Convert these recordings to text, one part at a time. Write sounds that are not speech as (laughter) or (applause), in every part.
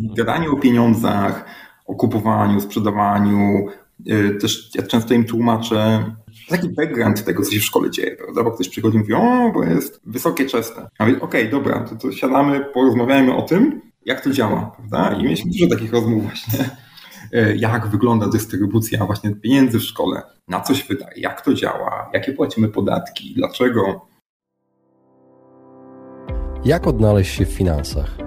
gadanie o pieniądzach, o kupowaniu, sprzedawaniu, y, też ja często im tłumaczę taki background tego, co się w szkole dzieje, prawda? Bo ktoś przychodzi i mówi, o, bo jest wysokie czesne. A mówię, okej, okay, dobra, to, to siadamy, porozmawiajmy o tym, jak to działa, prawda? I mieliśmy dużo takich rozmów właśnie, y, jak wygląda dystrybucja właśnie pieniędzy w szkole, na co się wydaje, jak to działa, jakie płacimy podatki, dlaczego. Jak odnaleźć się w finansach?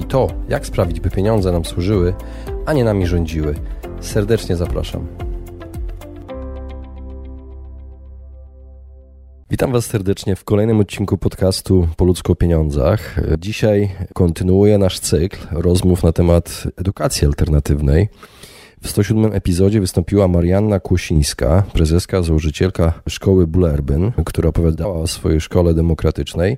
i to, jak sprawić, by pieniądze nam służyły, a nie nami rządziły. Serdecznie zapraszam. Witam Was serdecznie w kolejnym odcinku podcastu Po o pieniądzach. Dzisiaj kontynuuję nasz cykl rozmów na temat edukacji alternatywnej. W 107 epizodzie wystąpiła Marianna Kłosińska, prezeska, założycielka szkoły Bullerbyn, która opowiadała o swojej szkole demokratycznej.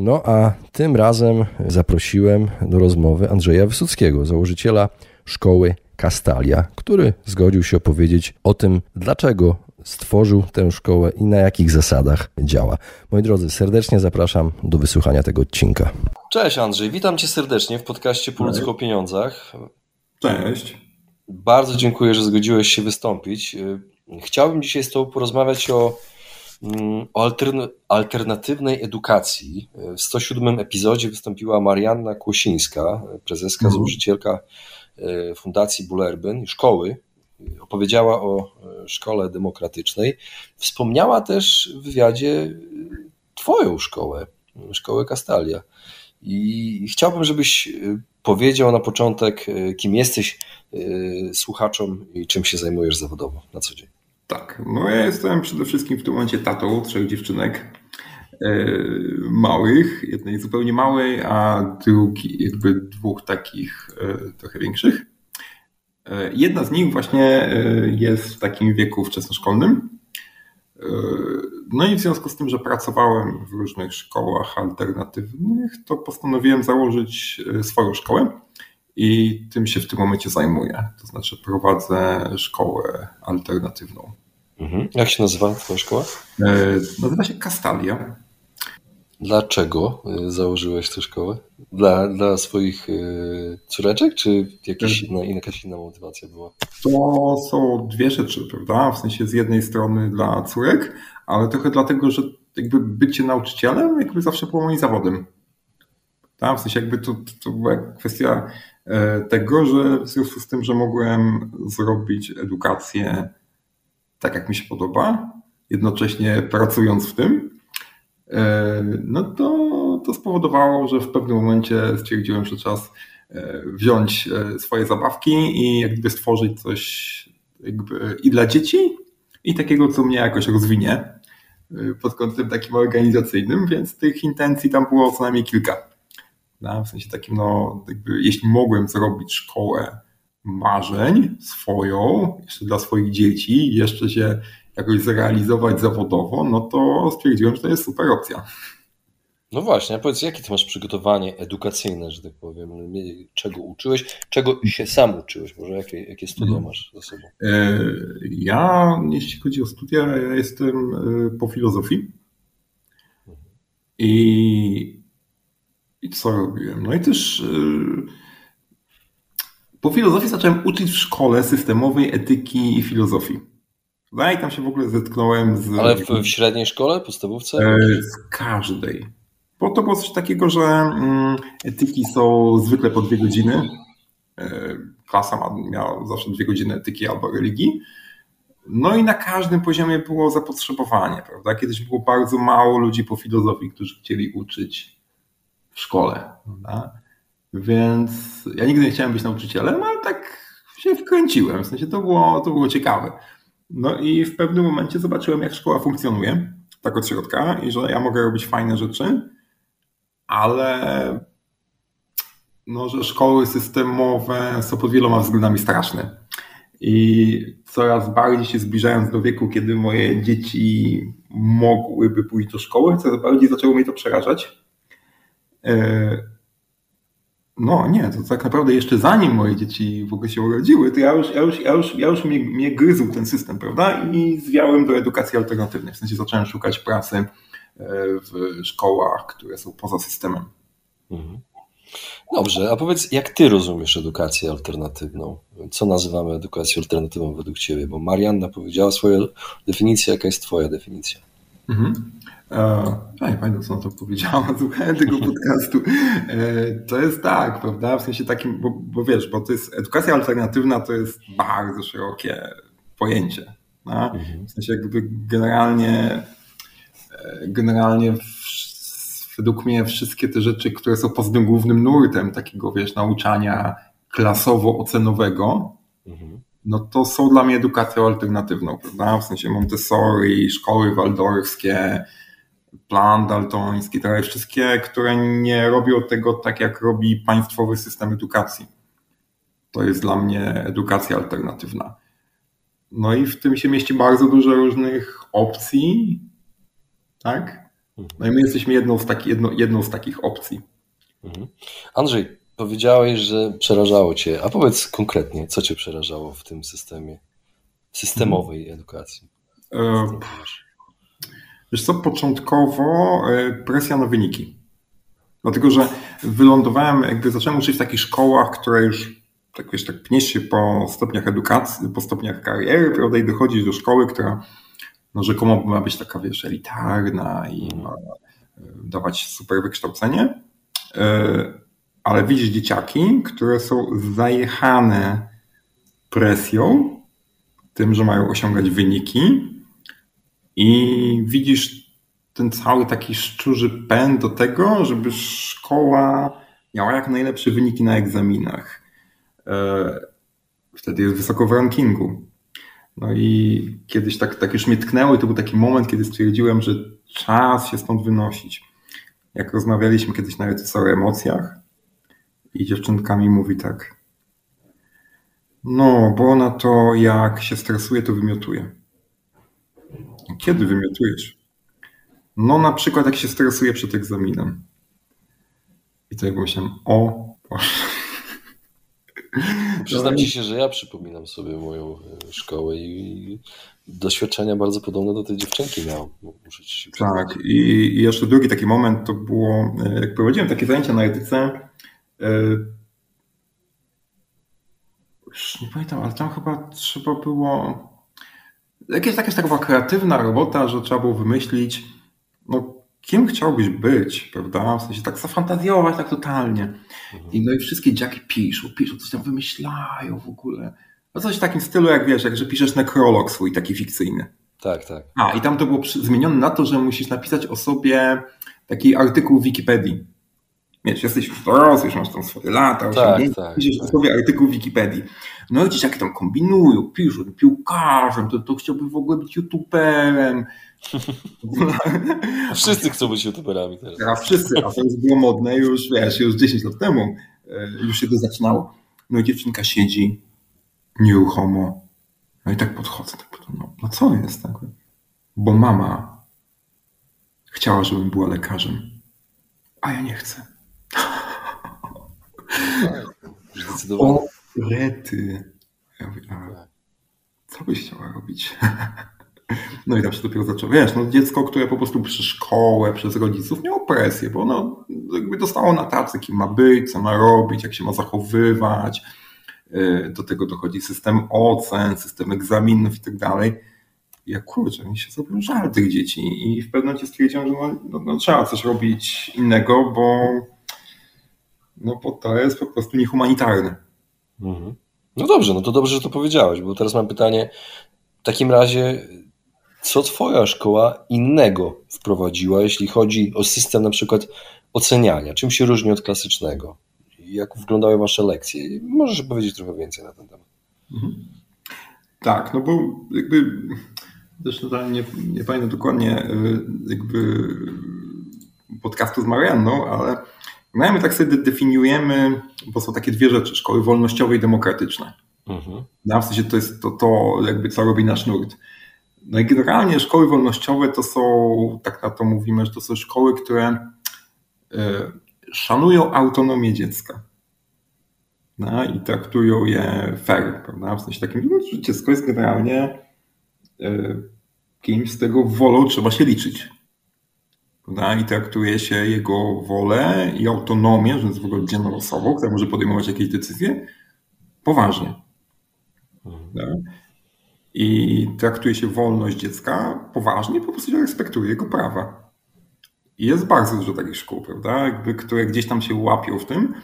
No a tym razem zaprosiłem do rozmowy Andrzeja Wysockiego, założyciela szkoły Kastalia, który zgodził się opowiedzieć o tym, dlaczego stworzył tę szkołę i na jakich zasadach działa. Moi drodzy, serdecznie zapraszam do wysłuchania tego odcinka. Cześć Andrzej, witam cię serdecznie w podcaście Po ludzku o pieniądzach. Cześć. Bardzo dziękuję, że zgodziłeś się wystąpić. Chciałbym dzisiaj z Tobą porozmawiać o, o alternatywnej edukacji. W 107 epizodzie wystąpiła Marianna Kłosińska, prezeska, mhm. założycielka e, Fundacji Bullerbyn, szkoły. Opowiedziała o e, szkole demokratycznej. Wspomniała też w wywiadzie Twoją szkołę, szkołę Castalia. I chciałbym, żebyś powiedział na początek, kim jesteś, słuchaczom i czym się zajmujesz zawodowo na co dzień? Tak, no ja jestem przede wszystkim w tym momencie tatą trzech dziewczynek y, małych, jednej zupełnie małej, a drugi jakby dwóch takich y, trochę większych. Jedna z nich właśnie jest w takim wieku wczesnoszkolnym. No i w związku z tym, że pracowałem w różnych szkołach alternatywnych, to postanowiłem założyć swoją szkołę i tym się w tym momencie zajmuję. To znaczy prowadzę szkołę alternatywną. Mhm. Jak się nazywa Twoja szkoła? E, nazywa się Kastalia. Dlaczego e, założyłeś tę szkołę? Dla, dla swoich e, córeczek, czy jakieś inna, jakaś inna motywacja była? To są dwie rzeczy, prawda? W sensie z jednej strony dla córek, ale trochę dlatego, że jakby bycie nauczycielem jakby zawsze było moim zawodem. Tak? W sensie jakby to, to była kwestia tego, że w związku z tym, że mogłem zrobić edukację tak, jak mi się podoba, jednocześnie pracując w tym, e, no to, to spowodowało, że w pewnym momencie stwierdziłem, że czas e, wziąć swoje zabawki i jakby stworzyć coś jakby i dla dzieci, i takiego, co mnie jakoś rozwinie pod kątem takim organizacyjnym, więc tych intencji tam było co najmniej kilka. W sensie takim, no, jakby, jeśli mogłem zrobić szkołę marzeń swoją, jeszcze dla swoich dzieci, jeszcze się jakoś zrealizować zawodowo, no to stwierdziłem, że to jest super opcja. No właśnie, a powiedz, jakie ty masz przygotowanie edukacyjne, że tak powiem? Czego uczyłeś? Czego się sam uczyłeś? Może jakie, jakie studia mhm. masz za sobą? E, ja, jeśli chodzi o studia, ja jestem e, po filozofii. Mhm. I i co robiłem? No i też yy, po filozofii zacząłem uczyć w szkole systemowej etyki i filozofii. No i tam się w ogóle zetknąłem z... Ale w, w średniej szkole, podstawówce? Yy, w każdej. Bo to było coś takiego, że mm, etyki są zwykle po dwie godziny. Yy, klasa miała zawsze dwie godziny etyki albo religii. No i na każdym poziomie było zapotrzebowanie, prawda? Kiedyś było bardzo mało ludzi po filozofii, którzy chcieli uczyć w szkole. Prawda? Więc ja nigdy nie chciałem być nauczycielem, ale tak się wkręciłem. W sensie to było, to było ciekawe. No i w pewnym momencie zobaczyłem, jak szkoła funkcjonuje, tak od środka, i że ja mogę robić fajne rzeczy, ale no, że szkoły systemowe są pod wieloma względami straszne. I coraz bardziej się zbliżając do wieku, kiedy moje dzieci mogłyby pójść do szkoły, coraz bardziej zaczęło mnie to przerażać. E, no nie, to tak naprawdę jeszcze zanim moje dzieci w ogóle się urodziły, to ja już, ja już, ja już, ja już mnie, mnie gryzł ten system, prawda? I zwiałem do edukacji alternatywnej. W sensie zacząłem szukać pracy e, w szkołach, które są poza systemem. Mhm. Dobrze, a powiedz, jak ty rozumiesz edukację alternatywną? Co nazywamy edukacją alternatywną według ciebie? Bo Marianna powiedziała swoją definicję, jaka jest twoja definicja? Mhm. E, nie pamiętam, co na to powiedziała, (laughs) słuchałem tego podcastu. E, to jest tak, prawda? W sensie takim, bo, bo wiesz, bo to jest edukacja alternatywna to jest bardzo szerokie pojęcie. No? Mhm. W sensie jakby generalnie e, generalnie według mnie wszystkie te rzeczy, które są poza tym głównym nurtem takiego, wiesz, nauczania klasowo-ocenowego, mhm. no to są dla mnie edukacją alternatywną, prawda? W sensie Montessori, szkoły waldorskie, plan daltoński, to wszystkie, które nie robią tego tak, jak robi państwowy system edukacji. To jest dla mnie edukacja alternatywna. No i w tym się mieści bardzo dużo różnych opcji, tak? No i my jesteśmy jedną z, taki, jedną z takich opcji. Mhm. Andrzej, powiedziałeś, że przerażało Cię, a powiedz konkretnie, co Cię przerażało w tym systemie, systemowej edukacji? E, wiesz co, początkowo e, presja na wyniki. Dlatego, że wylądowałem, jakby zacząłem uczyć w takich szkołach, które już tak wiesz, tak pniesz się po stopniach edukacji, po stopniach kariery, prawda, i dochodzisz do szkoły, która no rzekomo ma być taka, wiesz, elitarna i ma e, dawać super wykształcenie, e, ale widzisz dzieciaki, które są zajechane presją, tym, że mają osiągać wyniki i widzisz ten cały taki szczurzy pęd do tego, żeby szkoła miała jak najlepsze wyniki na egzaminach. E, wtedy jest wysoko w rankingu. No i kiedyś tak, tak już mnie tknęło i to był taki moment, kiedy stwierdziłem, że czas się stąd wynosić. Jak rozmawialiśmy kiedyś nawet o emocjach i dziewczynka mi mówi tak, no, bo ona to jak się stresuje, to wymiotuje. Kiedy wymiotujesz? No na przykład jak się stresuje przed egzaminem. I to ja pomyślałem, o Boże. Przyznam ci się, że ja przypominam sobie moją e, szkołę i doświadczenia bardzo podobne do tej dziewczynki miałem. Muszę ci tak, i, i jeszcze drugi taki moment to było, e, jak prowadziłem takie zajęcia na etyce, e, już nie pamiętam, ale tam chyba trzeba było jakaś, jakaś taka kreatywna robota, że trzeba było wymyślić, no kim chciałbyś być, prawda? W sensie tak zafantazjować tak totalnie. Mhm. I no i wszystkie dziaki piszą, piszą, coś tam wymyślają w ogóle. No coś w takim stylu, jak wiesz, jak że piszesz nekrolog swój taki fikcyjny. Tak, tak. A, i tam to było zmienione na to, że musisz napisać o sobie taki artykuł w Wikipedii. Wiesz, jesteś już dorosły, już masz tam swoje lata, tak, tak, piszesz tak. sobie artykuł w Wikipedii. No i dzieciaki tam kombinują, piszą, piłkarzem, to, to chciałby w ogóle być youtuberem, (laughs) wszyscy chcą być youtuberami teraz. A wszyscy, a to już było modne już, wiesz, już 10 lat temu e, już się to zaczynało. No i dziewczynka siedzi nieruchomo. No i tak podchodzę, tak, no, no co jest? Tak? Bo mama chciała, żebym była lekarzem, a ja nie chcę. Zdecydowanie. O, rety. Ja co byś chciała robić? (laughs) No i tam się dopiero zaczęło. Wiesz, no dziecko, które po prostu przez szkołę, przez rodziców miało presję, bo ono jakby dostało na tacy, kim ma być, co ma robić, jak się ma zachowywać. Y, do tego dochodzi system ocen, system egzaminów i tak dalej. Ja kurczę, mi się zrobił żal tych dzieci i w pewnym momencie stwierdziłem, że no, no, no, trzeba coś robić innego, bo, no, bo to jest po prostu niehumanitarne. Mhm. No dobrze, no to dobrze, że to powiedziałeś, bo teraz mam pytanie. W takim razie co Twoja szkoła innego wprowadziła, jeśli chodzi o system na przykład oceniania? Czym się różni od klasycznego? Jak wyglądały Wasze lekcje? Możesz powiedzieć trochę więcej na ten temat. Mhm. Tak, no bo jakby zresztą nie, nie pamiętam dokładnie y, jakby podcastu z Marianną, ale my tak sobie definiujemy, bo są takie dwie rzeczy, szkoły wolnościowe i demokratyczne. Mhm. No, w sensie to jest to, to jakby co robi nasz nurt. No i generalnie szkoły wolnościowe to są, tak na to mówimy, że to są szkoły, które y, szanują autonomię dziecka. No, I traktują je fair, prawda? W sensie takim, no, że dziecko jest generalnie y, kimś, z tego wolą trzeba się liczyć. Prawda? I traktuje się jego wolę i autonomię, że jest w ogóle dzienną osobą, która może podejmować jakieś decyzje, poważnie. Mhm. I traktuje się wolność dziecka poważnie, po prostu respektuje jego prawa. I jest bardzo dużo takich szkół, prawda? Jakby, które gdzieś tam się łapią w tym.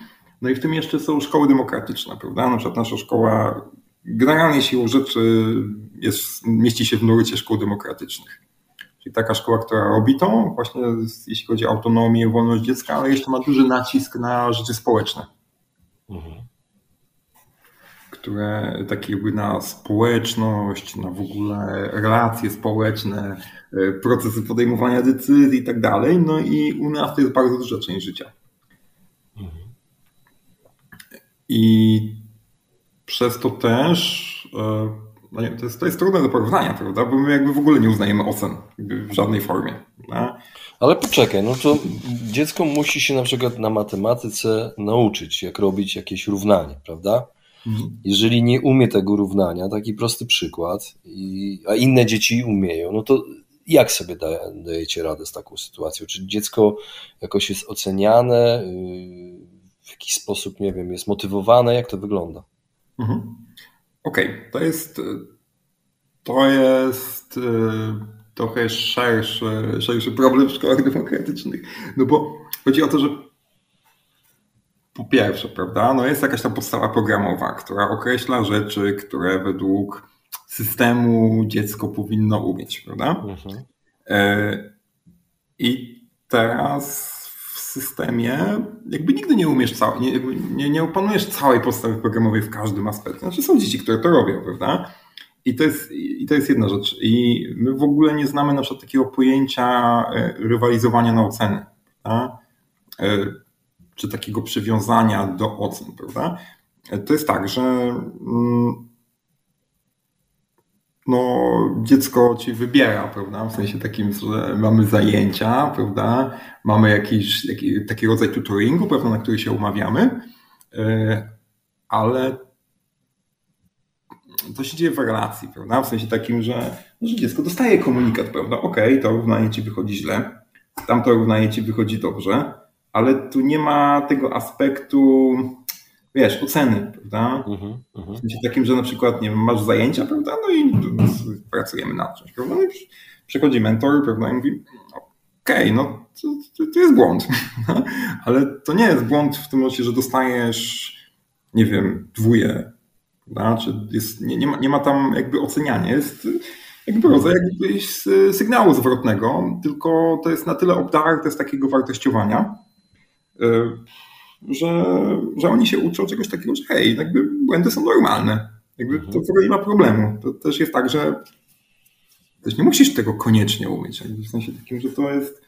No i w tym jeszcze są szkoły demokratyczne, prawda? Na przykład nasza szkoła generalnie siłą rzeczy jest, mieści się w nurcie szkół demokratycznych. Czyli taka szkoła, która robi to, właśnie jeśli chodzi o autonomię, wolność dziecka, ale jeszcze ma duży nacisk na życie społeczne. Mhm. Które takie jakby na społeczność, na w ogóle relacje społeczne, e, procesy podejmowania decyzji i tak dalej. No i u nas to jest bardzo duża część życia. Mhm. I przez to też e, no nie, to, jest, to jest trudne do porównania, prawda? Bo my jakby w ogóle nie uznajemy ocen w żadnej formie. Prawda? Ale poczekaj, no to dziecko musi się na przykład na matematyce nauczyć, jak robić jakieś równanie, prawda? Mhm. Jeżeli nie umie tego równania, taki prosty przykład, i, a inne dzieci umieją, no to jak sobie dajecie radę z taką sytuacją? Czy dziecko jakoś jest oceniane, yy, w jakiś sposób, nie wiem, jest motywowane? Jak to wygląda? Mhm. Okej, okay. to jest to jest e, trochę szerszy, szerszy problem w szkołach demokratycznych. No bo chodzi o to, że po pierwsze, prawda, no jest jakaś ta podstawa programowa, która określa rzeczy, które według systemu dziecko powinno umieć, prawda? Mhm. E, I teraz systemie jakby nigdy nie umiesz nie, nie, nie opanujesz całej podstawy programowej w każdym aspekcie. Znaczy są dzieci, które to robią, prawda? I to, jest, I to jest jedna rzecz. I my w ogóle nie znamy na przykład takiego pojęcia e, rywalizowania na oceny. Prawda? E, czy takiego przywiązania do ocen, prawda? E, to jest tak, że mm, no, dziecko ci wybiera, prawda? W sensie takim, że mamy zajęcia, prawda? Mamy jakiś, jakiś taki rodzaj tutoringu, prawda, na który się umawiamy, ale to się dzieje w relacji, prawda? W sensie takim, że, że dziecko dostaje komunikat, prawda? Okay, to równanie ci wychodzi źle, tamto równanie ci wychodzi dobrze, ale tu nie ma tego aspektu, wiesz, oceny, prawda? Uh-huh, uh-huh. W sensie takim, że na przykład, nie wiem, masz zajęcia, prawda? No i pracujemy nad czymś, prawda? No i przychodzi mentor, prawda? I mówi, okej, okay, no to, to, to jest błąd, (laughs) ale to nie jest błąd w tym momencie, że dostajesz, nie wiem, dwóje znaczy jest, nie, nie, ma, nie ma tam jakby oceniania, jest jakby rodzaj jakbyś sygnału zwrotnego, tylko to jest na tyle obdarte z takiego wartościowania, e, że, że oni się uczą czegoś takiego, że hej, jakby błędy są normalne. Jakby to w ogóle nie ma problemu. To też jest tak, że też nie musisz tego koniecznie umieć. W sensie takim, że to jest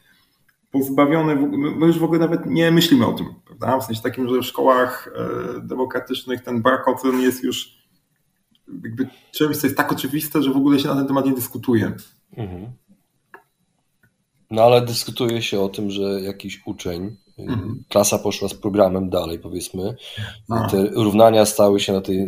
pozbawione, my już w ogóle nawet nie myślimy o tym, prawda? W sensie takim, że w szkołach e, demokratycznych ten brak ocen jest już jakby czymś, co jest tak oczywiste, że w ogóle się na ten temat nie dyskutuje. Mhm. No ale dyskutuje się o tym, że jakiś uczeń, mhm. klasa poszła z programem dalej, powiedzmy, A. te równania stały się na tej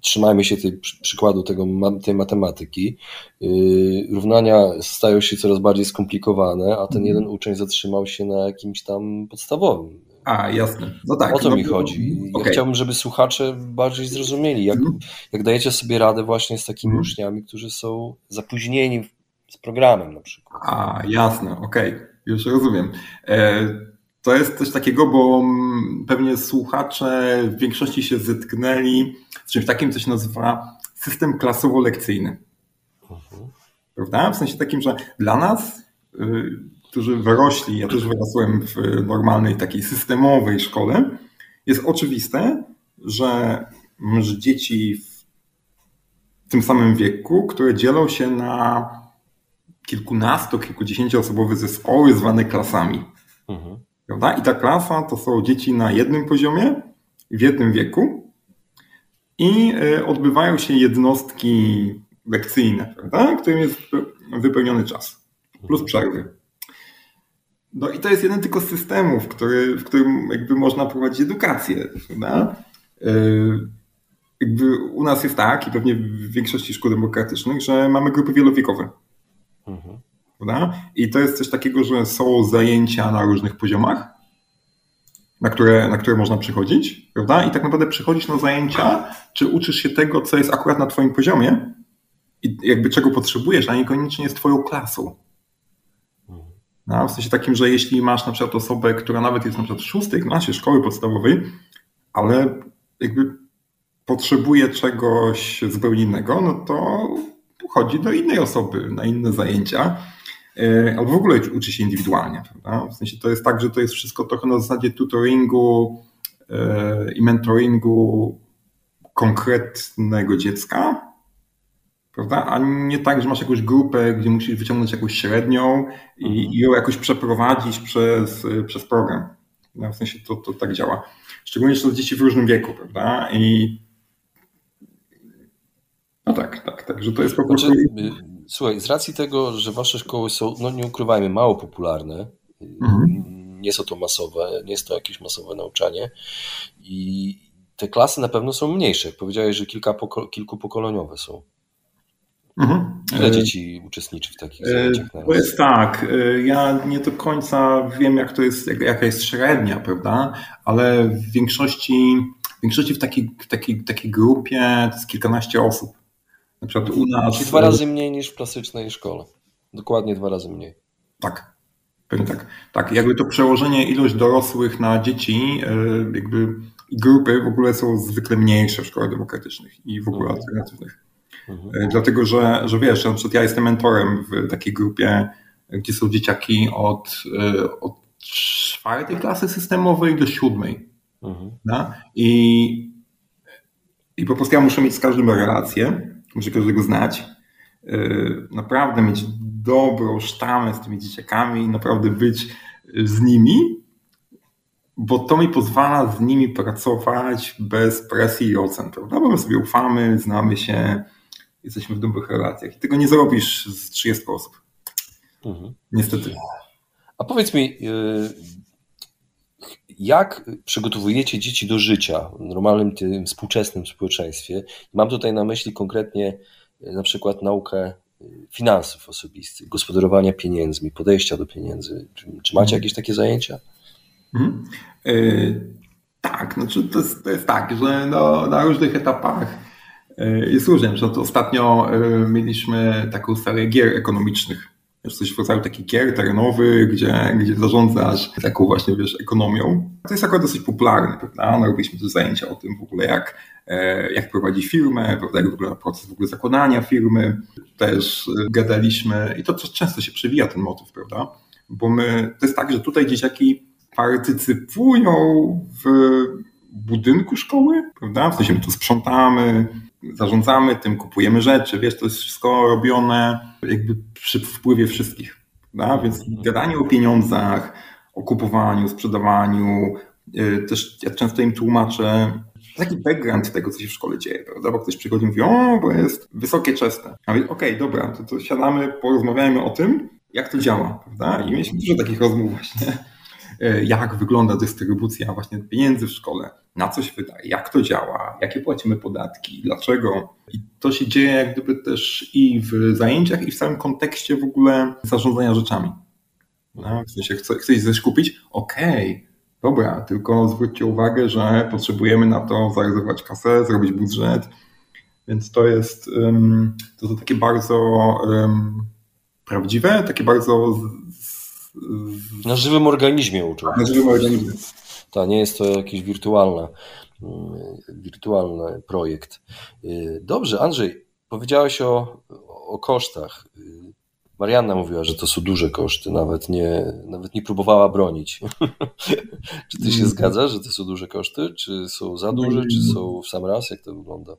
trzymajmy się tej przykładu tego, tej matematyki. Yy, równania stają się coraz bardziej skomplikowane, a ten mhm. jeden uczeń zatrzymał się na jakimś tam podstawowym. A, jasne. No tak. O to no, mi chodzi. Ja okay. chciałbym, żeby słuchacze bardziej zrozumieli, jak, mhm. jak dajecie sobie radę właśnie z takimi mhm. uczniami, którzy są zapóźnieni z programem na przykład. A, jasne, okej. Okay. Już rozumiem. E to jest coś takiego, bo pewnie słuchacze w większości się zetknęli z czymś takim, co się nazywa system klasowo-lekcyjny. Prawda? W sensie takim, że dla nas, y, którzy wyrośli, ja też wyrosłem w normalnej takiej systemowej szkole, jest oczywiste, że dzieci w tym samym wieku, które dzielą się na kilkunasto, kilkudziesięcioosobowe zespoły zwane klasami. Prawda? I ta klasa to są dzieci na jednym poziomie, w jednym wieku. i odbywają się jednostki lekcyjne, prawda, którym jest wypełniony czas, plus przerwy. No i to jest jeden tylko z systemów, który, w którym jakby można prowadzić edukację. Prawda? Jakby u nas jest tak, i pewnie w większości szkół demokratycznych, że mamy grupy wielowiekowe. Mhm. Prawda? I to jest coś takiego, że są zajęcia na różnych poziomach, na które, na które można przychodzić, prawda? I tak naprawdę przychodzisz na zajęcia, czy uczysz się tego, co jest akurat na Twoim poziomie i jakby czego potrzebujesz, a niekoniecznie jest Twoją klasą. No, w sensie takim, że jeśli masz na przykład osobę, która nawet jest na przykład w szóstej klasie szkoły podstawowej, ale jakby potrzebuje czegoś zupełnie innego, no to chodzi do innej osoby na inne zajęcia, albo w ogóle uczy się indywidualnie. Prawda? W sensie to jest tak, że to jest wszystko trochę na zasadzie tutoringu e, i mentoringu konkretnego dziecka, prawda? A nie tak, że masz jakąś grupę, gdzie musisz wyciągnąć jakąś średnią i, mhm. i ją jakoś przeprowadzić przez, przez program. No, w sensie to, to tak działa. Szczególnie, że to dzieci w różnym wieku, prawda? I no tak, tak, tak, że to jest po prostu... Znaczy, słuchaj, z racji tego, że wasze szkoły są, no nie ukrywajmy, mało popularne, mhm. nie są to masowe, nie jest to jakieś masowe nauczanie i te klasy na pewno są mniejsze. Powiedziałeś, że kilka poko kilkupokoleniowe są. Mhm. Ile e, dzieci uczestniczy w takich e, zajęciach? To jest tak. E, ja nie do końca wiem, jak to jest, jaka jest średnia, prawda? Ale w większości, w większości w takiej, w takiej, takiej grupie to jest kilkanaście osób. Na przykład u nas. Czyli dwa razy mniej niż w klasycznej szkole. Dokładnie dwa razy mniej. Tak. Pewnie tak. Tak, jakby to przełożenie ilość dorosłych na dzieci, jakby grupy w ogóle są zwykle mniejsze w szkołach demokratycznych i w ogóle mhm. alternatywnych. Mhm. Dlatego, że, że wiesz, na przykład ja jestem mentorem w takiej grupie, gdzie są dzieciaki od, e, od czwartej klasy systemowej do siódmej. Mhm. No? I, I po prostu ja muszę mieć z każdym relację, muszę każdego znać, e, naprawdę mieć dobrą sztamę z tymi dzieciakami, naprawdę być z nimi, bo to mi pozwala z nimi pracować bez presji i ocen, prawda? Bo my sobie ufamy, znamy się, jesteśmy w dobrych relacjach. I tego nie zrobisz z 30 osób. Mhm. Niestety. A powiedz mi, y, jak przygotowujecie dzieci do życia w normalnym, tym współczesnym społeczeństwie? Mam tutaj na myśli konkretnie y, na przykład naukę y, finansów osobistych, gospodarowania pieniędzmi, podejścia do pieniędzy. Czy, czy macie mhm. jakieś takie zajęcia? Mhm. Yy, tak, znaczy to jest, to jest tak, że no, na różnych etapach jest różnie. Ostatnio e, mieliśmy taką serię gier ekonomicznych. Jest coś w rodzaju takich gier terenowych, gdzie, gdzie zarządzasz taką właśnie, wiesz, ekonomią. To jest akurat dosyć popularne, prawda? No, robiliśmy też zajęcia o tym w ogóle, jak, e, jak prowadzić firmę, prawda? Jak wygląda proces w ogóle zakładania firmy. Też e, gadaliśmy i to często się przewija ten motyw, prawda? Bo my, to jest tak, że tutaj dzieciaki partycypują w budynku szkoły, prawda? W sensie my tu sprzątamy, zarządzamy tym, kupujemy rzeczy, wiesz, to jest wszystko robione jakby przy wpływie wszystkich. Prawda? Więc gadanie o pieniądzach, o kupowaniu, sprzedawaniu, y, też ja często im tłumaczę taki background tego, co się w szkole dzieje, prawda? Bo ktoś przychodzi i mówi, o, bo jest wysokie czesne. A mówię, okej, okay, dobra, to, to siadamy, porozmawiajmy o tym, jak to działa, prawda? I mieliśmy dużo takich rozmów właśnie jak wygląda dystrybucja właśnie pieniędzy w szkole, na co się wydaje, jak to działa, jakie płacimy podatki, dlaczego. I to się dzieje jak gdyby też i w zajęciach, i w całym kontekście w ogóle zarządzania rzeczami. No, w sensie chce, chcesz coś kupić? Okej, okay, dobra, tylko zwróćcie uwagę, że potrzebujemy na to zarezerwować kasę, zrobić budżet, więc to jest, to, to takie bardzo um, prawdziwe, takie bardzo na żywym organizmie uczył. Na żywym organizmie. To nie jest to jakiś wirtualny, mm, wirtualny projekt. Y, dobrze, Andrzej, powiedziałeś o, o kosztach. Y, Marianna mówiła, że to są duże koszty, nawet nie, nawet nie próbowała bronić. (laughs) czy ty się mm. zgadzasz, że to są duże koszty? Czy są za duże, czy są w sam raz? Jak to wygląda?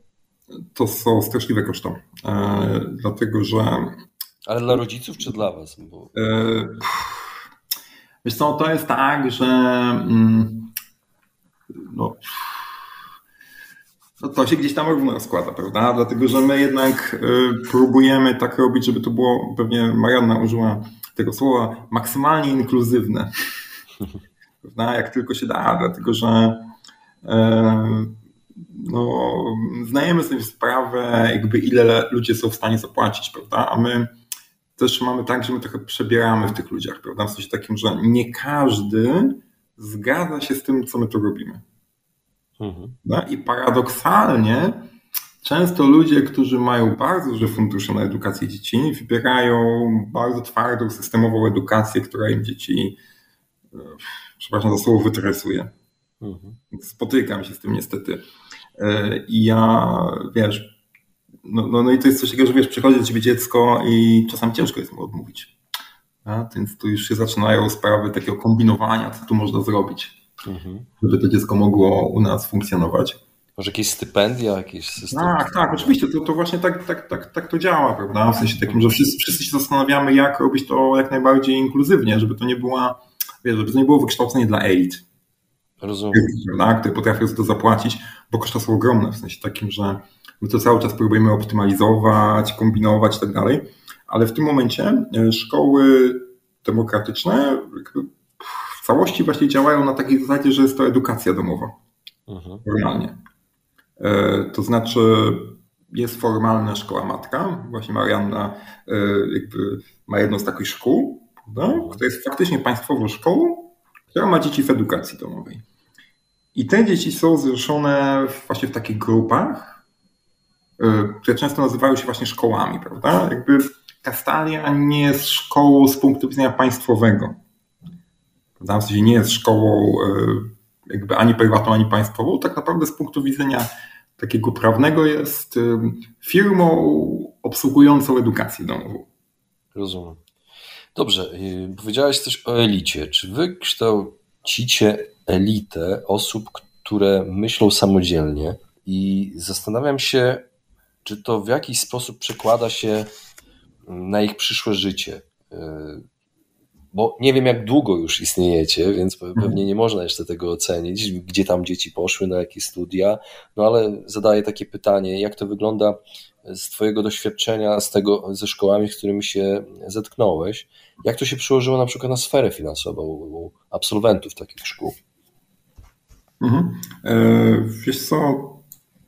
To są straszliwe koszty, e, dlatego że... Ale dla rodziców czy dla was? Bo... E, Wiesz co, to jest tak, że mm, no, to, to się gdzieś tam równo rozkłada, prawda? Dlatego, że my jednak y, próbujemy tak robić, żeby to było, pewnie Marianna użyła tego słowa, maksymalnie inkluzywne. (laughs) prawda? Jak tylko się da, dlatego, że no, zdajemy sobie sprawę, jakby ile ludzie są w stanie zapłacić, prawda? A my też mamy tak, że my trochę przebieramy w tych ludziach, prawda? W sensie takim, że nie każdy zgadza się z tym, co my tu robimy. Mhm. I paradoksalnie często ludzie, którzy mają bardzo duże fundusze na edukację dzieci, wybierają bardzo twardą, systemową edukację, która im dzieci, e, przepraszam za słowo, wytresuje. Mhm. Spotykam się z tym niestety. E, I ja, wiesz, no, no, no i to jest coś takiego, że wiesz, przychodzi do ciebie dziecko i czasami ciężko jest mu odmówić. A, więc tu już się zaczynają sprawy takiego kombinowania, co tu można zrobić, mhm. żeby to dziecko mogło u nas funkcjonować. Może jakieś stypendia, jakieś systemy? Tak, tak, oczywiście, to, to właśnie tak, tak, tak, tak to działa, prawda? W sensie takim, że wszyscy, wszyscy się zastanawiamy, jak robić to jak najbardziej inkluzywnie, żeby to nie była, wiesz, żeby to nie było wykształcenie dla elit. Rozumiem. Prawda? Które potrafią za to zapłacić, bo koszta są ogromne, w sensie takim, że my to cały czas próbujemy optymalizować, kombinować i tak dalej, ale w tym momencie e, szkoły demokratyczne w całości właśnie działają na takiej zasadzie, że jest to edukacja domowa. Mhm. Formalnie. E, to znaczy jest formalna szkoła matka. Właśnie Marianna e, ma jedną z takich szkół, prawda? Mhm. która jest faktycznie państwową szkołą, która ma dzieci w edukacji domowej. I te dzieci są zrzeszone właśnie w takich grupach, które często nazywają się właśnie szkołami, prawda? Jakby Kastalia nie jest szkołą z punktu widzenia państwowego. Prawda? W sensie nie jest szkołą y, jakby ani prywatną, ani państwową. Tak naprawdę z punktu widzenia takiego prawnego jest y, firmą obsługującą edukację domową. Rozumiem. Dobrze, powiedziałeś coś o elicie. Czy wy kształcicie elitę osób, które myślą samodzielnie i zastanawiam się, czy to w jakiś sposób przekłada się na ich przyszłe życie. E, bo nie wiem, jak długo już istniejecie, więc pewnie nie można jeszcze tego ocenić, gdzie tam dzieci poszły, na jakie studia. No ale zadaję takie pytanie, jak to wygląda z Twojego doświadczenia, z tego, ze szkołami, z którymi się zetknąłeś? Jak to się przełożyło na przykład na sferę finansową u absolwentów takich szkół? Mhm. E, wiesz co,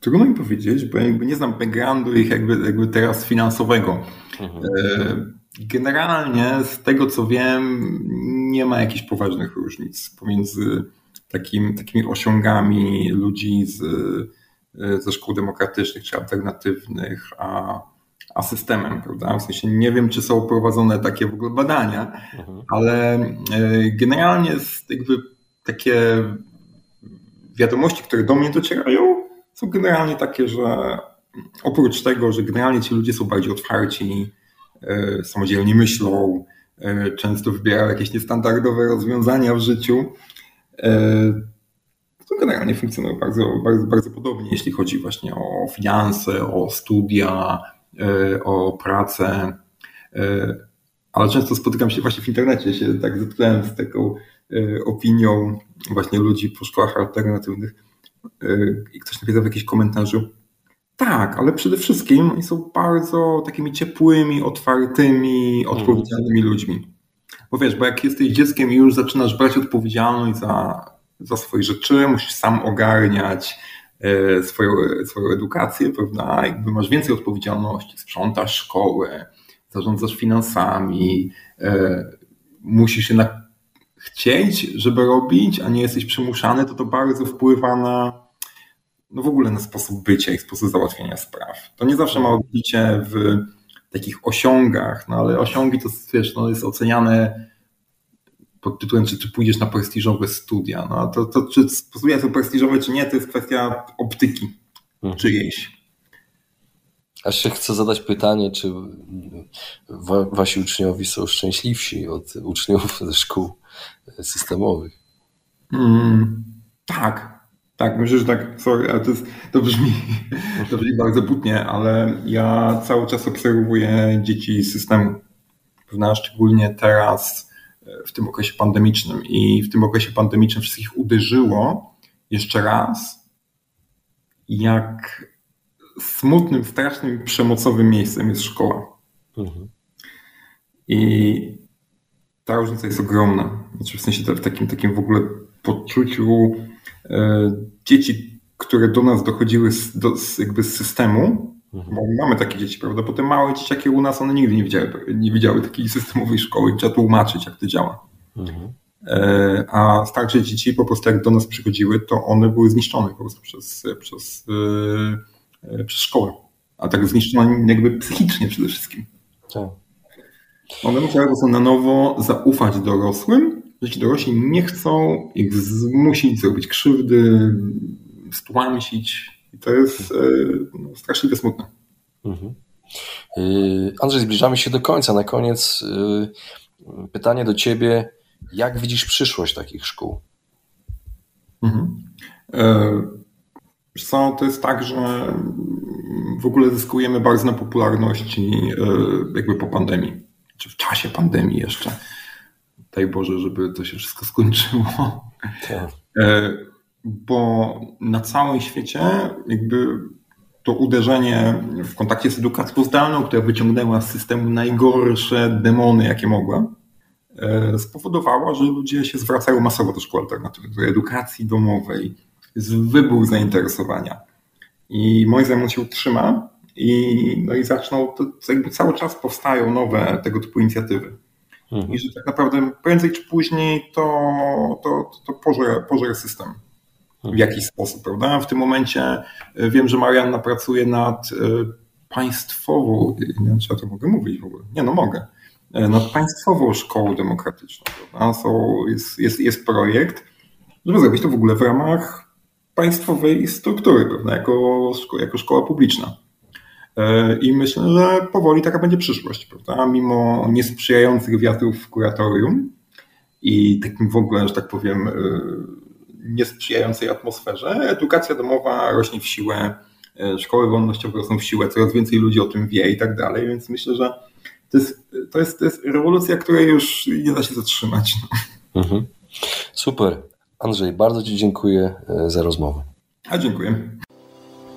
trudno mi powiedzieć, bo jakby nie znam backgroundu ich jakby, jakby teraz finansowego. Mhm. E, generalnie z tego co wiem, nie ma jakichś poważnych różnic pomiędzy takim, takimi osiągami ludzi z, e, ze szkół demokratycznych czy alternatywnych, a, a systemem, prawda? W sensie nie wiem, czy są prowadzone takie w ogóle badania, mhm. ale generalnie jest jakby takie wiadomości, które do mnie docierają, są generalnie takie, że oprócz tego, że generalnie ci ludzie są bardziej otwarci, e, samodzielnie myślą, e, często wybierają jakieś niestandardowe rozwiązania w życiu, e, to generalnie funkcjonują bardzo, bardzo, bardzo podobnie, jeśli chodzi właśnie o finanse, o studia, o pracę. Ale często spotykam się właśnie w internecie, się tak zetknąłem z taką opinią właśnie ludzi po szkołach alternatywnych i ktoś napisał w jakimś komentarzu, tak, ale przede wszystkim oni są bardzo takimi ciepłymi, otwartymi, mhm. odpowiedzialnymi ludźmi. Bo wiesz, bo jak jesteś dzieckiem i już zaczynasz brać odpowiedzialność za, za swoje rzeczy, musisz sam ogarniać e, swoją, swoją edukację, prawda? Jakby masz więcej odpowiedzialności, sprzątasz szkołę, zarządzasz finansami, musisz się na chcieć, żeby robić, a nie jesteś przymuszany, to to bardzo wpływa na no w ogóle na sposób bycia i sposób załatwiania spraw. To nie zawsze ma odbicie w takich osiągach, no ale osiągi to wiesz, no jest oceniane pod tytułem, czy, czy pójdziesz na prestiżowe studia. No, to, to czy studia są prestiżowe, czy nie, to jest kwestia optyki hmm. czyjejś. Aż się chcę zadać pytanie, czy wasi uczniowie są szczęśliwsi od uczniów ze szkół systemowych. Mm, tak, tak, myślę, że tak, sorry, ale to, jest, to, brzmi, to brzmi bardzo butnie, ale ja cały czas obserwuję dzieci systemu, prawda? szczególnie teraz e, w tym okresie pandemicznym i w tym okresie pandemicznym wszystkich uderzyło jeszcze raz, jak smutnym, strasznym, przemocowym miejscem jest szkoła. Mhm. I ta różnica jest ogromna. Znaczy w sensie w takim, takim w ogóle poczuciu e, dzieci, które do nas dochodziły z, do, z, jakby z systemu, mhm. bo mamy takie dzieci, prawda? Potem małe dzieciaki u nas, one nigdy nie widziały, nie widziały takiej systemowej szkoły, trzeba tłumaczyć, jak to działa. Mhm. E, a starsze dzieci po prostu jak do nas przychodziły, to one były zniszczone po prostu przez, przez, e, przez szkołę. A tak zniszczone jakby psychicznie przede wszystkim. Tak. One musiały po na nowo zaufać dorosłym, że ci dorośli nie chcą ich zmusić, zrobić krzywdy, stłamsić. I to jest e, no, straszliwie smutne. Mhm. Andrzej, zbliżamy się do końca. Na koniec pytanie do ciebie jak widzisz przyszłość takich szkół? Mhm. E, co, to jest tak, że w ogóle zyskujemy bardzo na popularności e, jakby po pandemii, czy w czasie pandemii jeszcze. Daj Boże, żeby to się wszystko skończyło. Tak. E, bo na całym świecie jakby to uderzenie w kontakcie z edukacją zdalną, która wyciągnęła z systemu najgorsze demony, jakie mogła, E, spowodowała, że ludzie się zwracają masowo do szkół alternatywnych, do edukacji domowej. Jest wybór zainteresowania. I moim zdaniem on się utrzyma i, no i zaczną, to, to jakby cały czas powstają nowe tego typu inicjatywy. Mhm. I że tak naprawdę prędzej czy później to, to, to, pożre, pożre system w mhm. jakiś sposób, prawda? W tym momencie e, wiem, że Marianna pracuje nad e, państwową, nie wiem, czy ja to mogę mówić w ogóle. Nie, no mogę E, nad państwową szkołą demokratyczną. Są, jest, jest, jest projekt, żeby zrobić to w ogóle w ramach państwowej struktury, prawda? Jako, jako szkoła publiczna. E, I myślę, że powoli taka będzie przyszłość, prawda? Mimo niesprzyjających wiatrów w kuratorium i takim w ogóle, że tak powiem, e, niesprzyjającej atmosferze, edukacja domowa rośnie w siłę, szkoły wolnościowe rosną w siłę, coraz więcej ludzi o tym wie i tak dalej, więc myślę, że to jest, to jest, to jest rewolucja, której już nie da się zatrzymać. Mhm. Super. Andrzej, bardzo Ci dziękuję e, za rozmowę. A dziękuję.